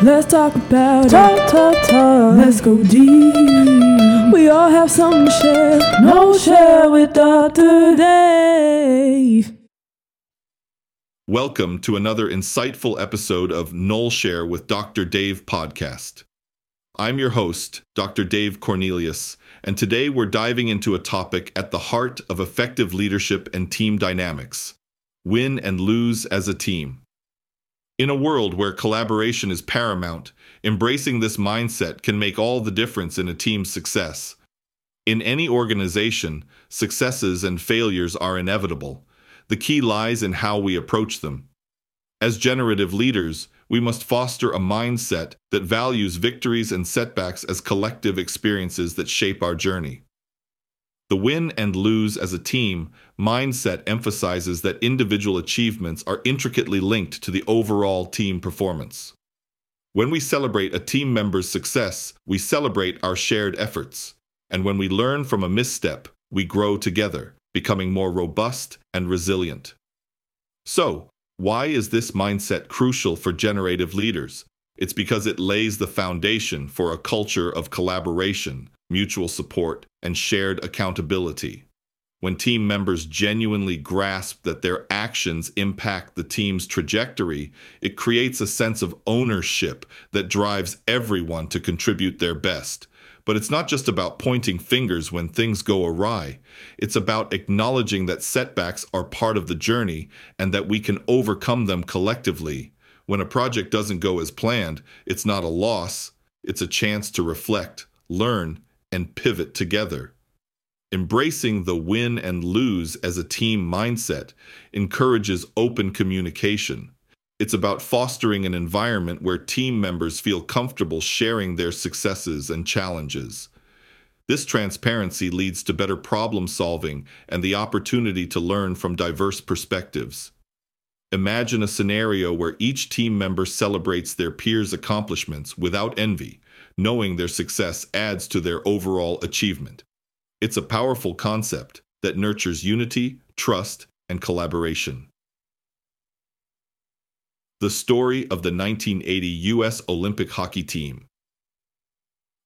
Let's talk about talk, it. talk, talk. Let's go deep. We all have something to share. KnolShare with Dr. Dave. Welcome to another insightful episode of KnolShare with Dr. Dave podcast. I'm your host, Dr. Dave Cornelius, and today we're diving into a topic at the heart of effective leadership and team dynamics win and lose as a team. In a world where collaboration is paramount, embracing this mindset can make all the difference in a team's success. In any organization, successes and failures are inevitable. The key lies in how we approach them. As generative leaders, we must foster a mindset that values victories and setbacks as collective experiences that shape our journey. The win and lose as a team mindset emphasizes that individual achievements are intricately linked to the overall team performance. When we celebrate a team member's success, we celebrate our shared efforts. And when we learn from a misstep, we grow together, becoming more robust and resilient. So, why is this mindset crucial for generative leaders? It's because it lays the foundation for a culture of collaboration, mutual support, and shared accountability. When team members genuinely grasp that their actions impact the team's trajectory, it creates a sense of ownership that drives everyone to contribute their best. But it's not just about pointing fingers when things go awry. It's about acknowledging that setbacks are part of the journey and that we can overcome them collectively. When a project doesn't go as planned, it's not a loss, it's a chance to reflect, learn, and pivot together. Embracing the win and lose as a team mindset encourages open communication. It's about fostering an environment where team members feel comfortable sharing their successes and challenges. This transparency leads to better problem solving and the opportunity to learn from diverse perspectives. Imagine a scenario where each team member celebrates their peers' accomplishments without envy, knowing their success adds to their overall achievement. It's a powerful concept that nurtures unity, trust, and collaboration. The story of the 1980 U.S. Olympic hockey team.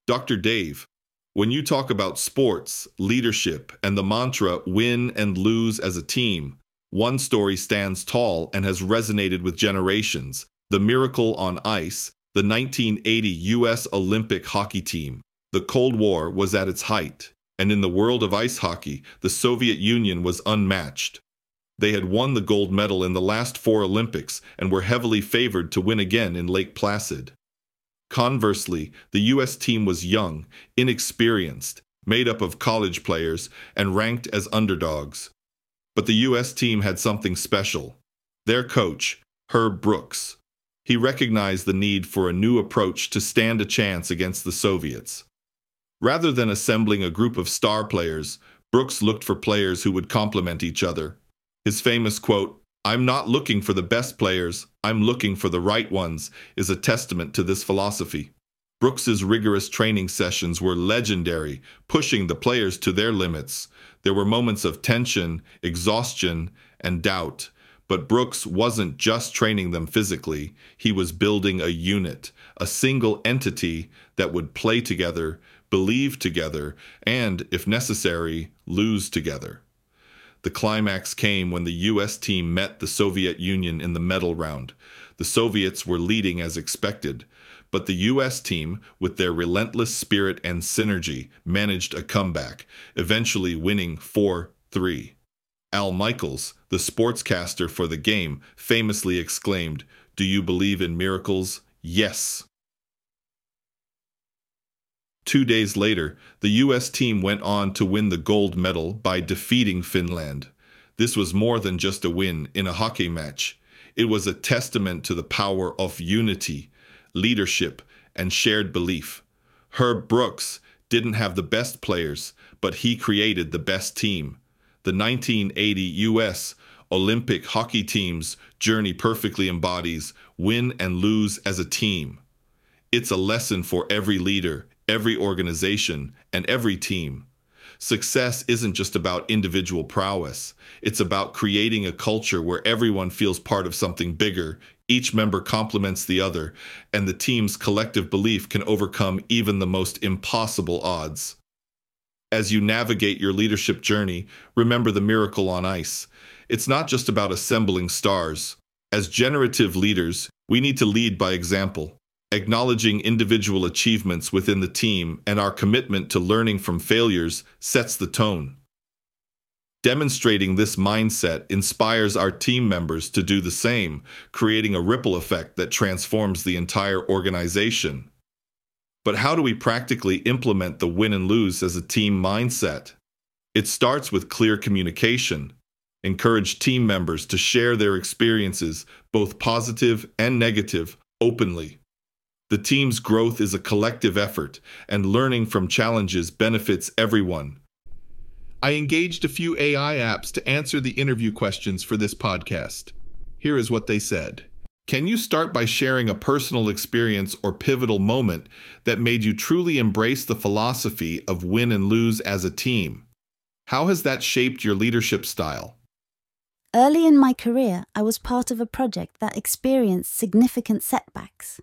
Dr. Dave, when you talk about sports, leadership, and the mantra win and lose as a team, one story stands tall and has resonated with generations the miracle on ice the 1980 U.S. Olympic hockey team. The Cold War was at its height, and in the world of ice hockey, the Soviet Union was unmatched. They had won the gold medal in the last four Olympics and were heavily favored to win again in Lake Placid. Conversely, the U.S. team was young, inexperienced, made up of college players, and ranked as underdogs. But the U.S. team had something special. Their coach, Herb Brooks, he recognized the need for a new approach to stand a chance against the Soviets. Rather than assembling a group of star players, Brooks looked for players who would complement each other. His famous quote, I'm not looking for the best players, I'm looking for the right ones, is a testament to this philosophy. Brooks's rigorous training sessions were legendary, pushing the players to their limits. There were moments of tension, exhaustion, and doubt, but Brooks wasn't just training them physically, he was building a unit, a single entity that would play together, believe together, and, if necessary, lose together. The climax came when the U.S. team met the Soviet Union in the medal round. The Soviets were leading as expected, but the U.S. team, with their relentless spirit and synergy, managed a comeback, eventually winning 4 3. Al Michaels, the sportscaster for the game, famously exclaimed, Do you believe in miracles? Yes. Two days later, the U.S. team went on to win the gold medal by defeating Finland. This was more than just a win in a hockey match. It was a testament to the power of unity, leadership, and shared belief. Herb Brooks didn't have the best players, but he created the best team the 1980 U.S. Olympic hockey team's journey perfectly embodies win and lose as a team. It's a lesson for every leader, every organization, and every team. Success isn't just about individual prowess, it's about creating a culture where everyone feels part of something bigger, each member complements the other, and the team's collective belief can overcome even the most impossible odds. As you navigate your leadership journey, remember the miracle on ice. It's not just about assembling stars. As generative leaders, we need to lead by example acknowledging individual achievements within the team and our commitment to learning from failures sets the tone. Demonstrating this mindset inspires our team members to do the same, creating a ripple effect that transforms the entire organization. But how do we practically implement the win and lose as a team mindset? It starts with clear communication. Encourage team members to share their experiences, both positive and negative, openly. The team's growth is a collective effort, and learning from challenges benefits everyone. I engaged a few AI apps to answer the interview questions for this podcast. Here is what they said. Can you start by sharing a personal experience or pivotal moment that made you truly embrace the philosophy of win and lose as a team? How has that shaped your leadership style? Early in my career, I was part of a project that experienced significant setbacks.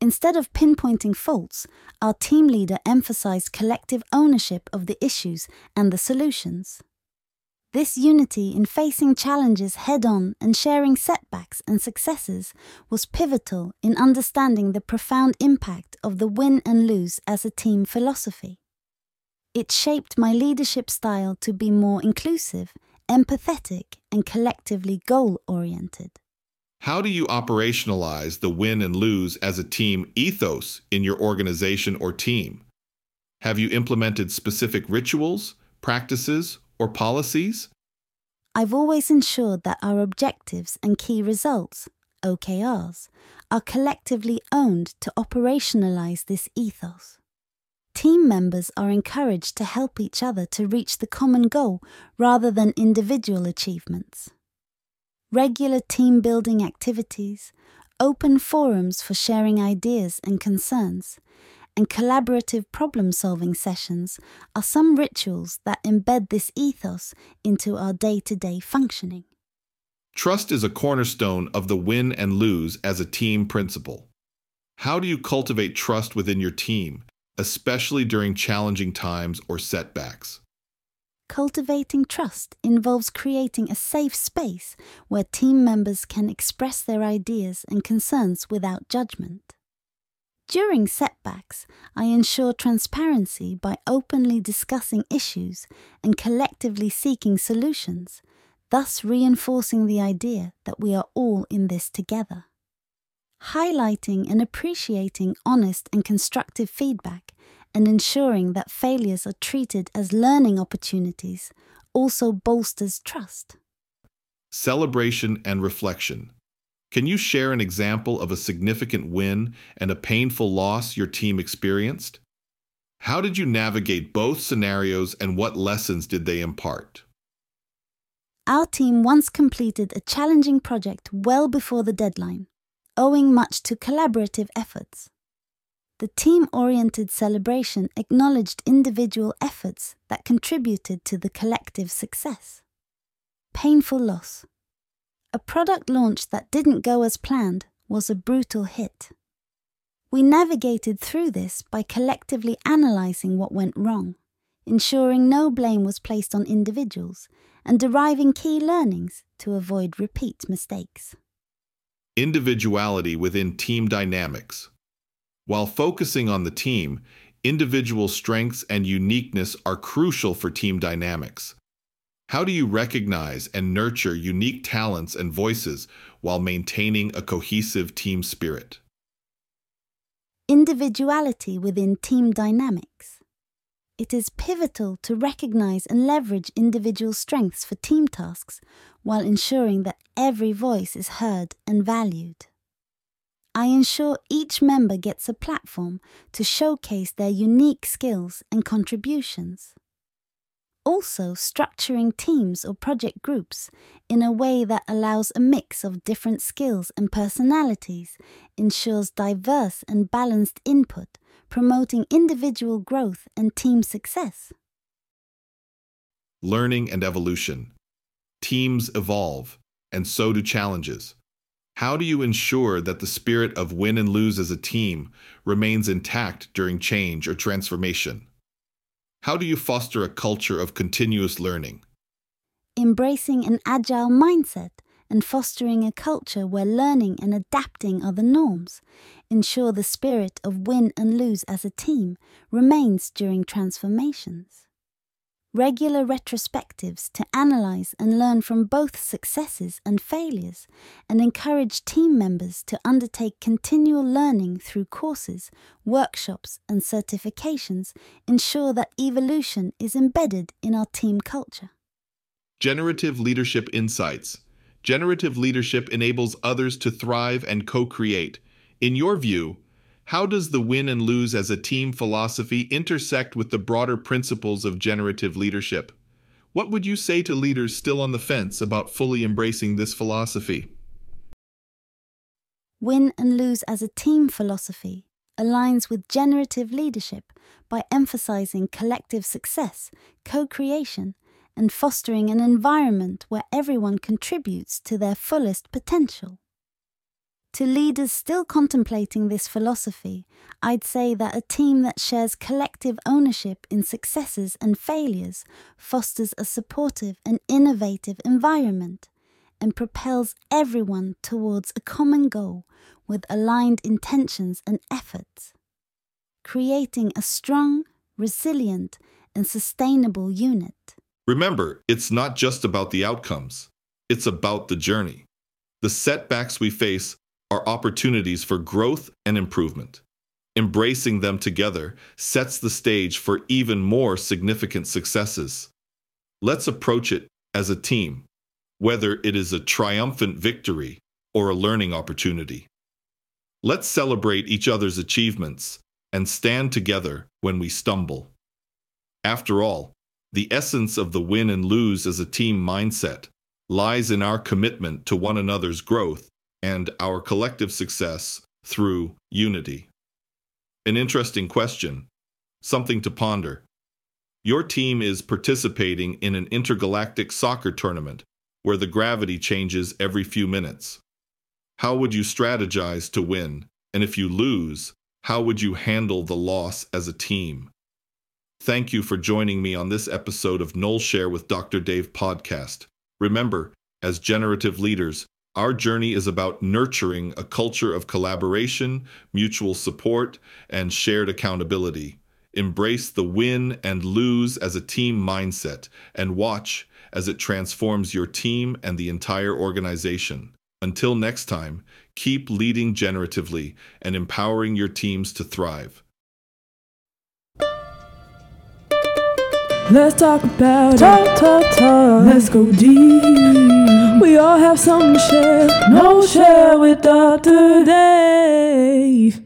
Instead of pinpointing faults, our team leader emphasized collective ownership of the issues and the solutions. This unity in facing challenges head on and sharing setbacks and successes was pivotal in understanding the profound impact of the win and lose as a team philosophy. It shaped my leadership style to be more inclusive, empathetic, and collectively goal oriented. How do you operationalize the win and lose as a team ethos in your organization or team? Have you implemented specific rituals, practices, or policies? I've always ensured that our objectives and key results, OKRs, are collectively owned to operationalize this ethos. Team members are encouraged to help each other to reach the common goal rather than individual achievements regular team building activities, open forums for sharing ideas and concerns, and collaborative problem solving sessions are some rituals that embed this ethos into our day to day functioning. Trust is a cornerstone of the win and lose as a team principle. How do you cultivate trust within your team, especially during challenging times or setbacks? Cultivating trust involves creating a safe space where team members can express their ideas and concerns without judgment. During setbacks, I ensure transparency by openly discussing issues and collectively seeking solutions, thus reinforcing the idea that we are all in this together. Highlighting and appreciating honest and constructive feedback and ensuring that failures are treated as learning opportunities also bolsters trust. Celebration and reflection. Can you share an example of a significant win and a painful loss your team experienced? How did you navigate both scenarios and what lessons did they impart? Our team once completed a challenging project well before the deadline, owing much to collaborative efforts. The team oriented celebration acknowledged individual efforts that contributed to the collective success. Painful loss. A product launch that didn't go as planned was a brutal hit. We navigated through this by collectively analysing what went wrong, ensuring no blame was placed on individuals, and deriving key learnings to avoid repeat mistakes. Individuality within team dynamics. While focusing on the team, individual strengths and uniqueness are crucial for team dynamics. How do you recognize and nurture unique talents and voices while maintaining a cohesive team spirit? Individuality within team dynamics. It is pivotal to recognize and leverage individual strengths for team tasks while ensuring that every voice is heard and valued. I ensure each member gets a platform to showcase their unique skills and contributions. Also, structuring teams or project groups in a way that allows a mix of different skills and personalities ensures diverse and balanced input, promoting individual growth and team success. learning and evolution. Teams evolve, and so do challenges. How do you ensure that the spirit of win and lose as a team remains intact during change or transformation? How do you foster a culture of continuous learning? Embracing an agile mindset and fostering a culture where learning and adapting are the norms ensure the spirit of win and lose as a team remains during transformations regular retrospectives to analyse and learn from both successes and failures, and encourage team members to undertake continual learning through courses, workshops, and certifications ensure that evolution is embedded in our team culture. Generative Leadership Insights Generative leadership enables others to thrive and co create. In your view, how does the win and lose as a team philosophy intersect with the broader principles of generative leadership? What would you say to leaders still on the fence about fully embracing this philosophy? Win and lose as a team philosophy aligns with generative leadership by emphasizing collective success, co creation, and fostering an environment where everyone contributes to their fullest potential. To leaders still contemplating this philosophy, I'd say that a team that shares collective ownership in successes and failures fosters a supportive and innovative environment and propels everyone towards a common goal with aligned intentions and efforts, creating a strong, resilient, and sustainable unit. Remember, it's not just about the outcomes, it's about the journey. The setbacks we face are opportunities for growth and improvement. Embracing them together sets the stage for even more significant successes. Let's approach it as a team, whether it is a triumphant victory or a learning opportunity. Let's celebrate each other's achievements and stand together when we stumble. After all, the essence of the win and lose as a team mindset lies in our commitment to one another's growth and our collective success through unity. An interesting question, something to ponder. Your team is participating in an intergalactic soccer tournament where the gravity changes every few minutes. How would you strategize to win? And if you lose, how would you handle the loss as a team? Thank you for joining me on this episode of KnolShare with Dr. Dave podcast. Remember, as generative leaders, our journey is about nurturing a culture of collaboration, mutual support, and shared accountability. Embrace the win and lose as a team mindset and watch as it transforms your team and the entire organization. Until next time, keep leading generatively and empowering your teams to thrive. Let's talk about talk, talk, talk. Let's go deep. We all have something to share. KnolShare with Dr. Dave.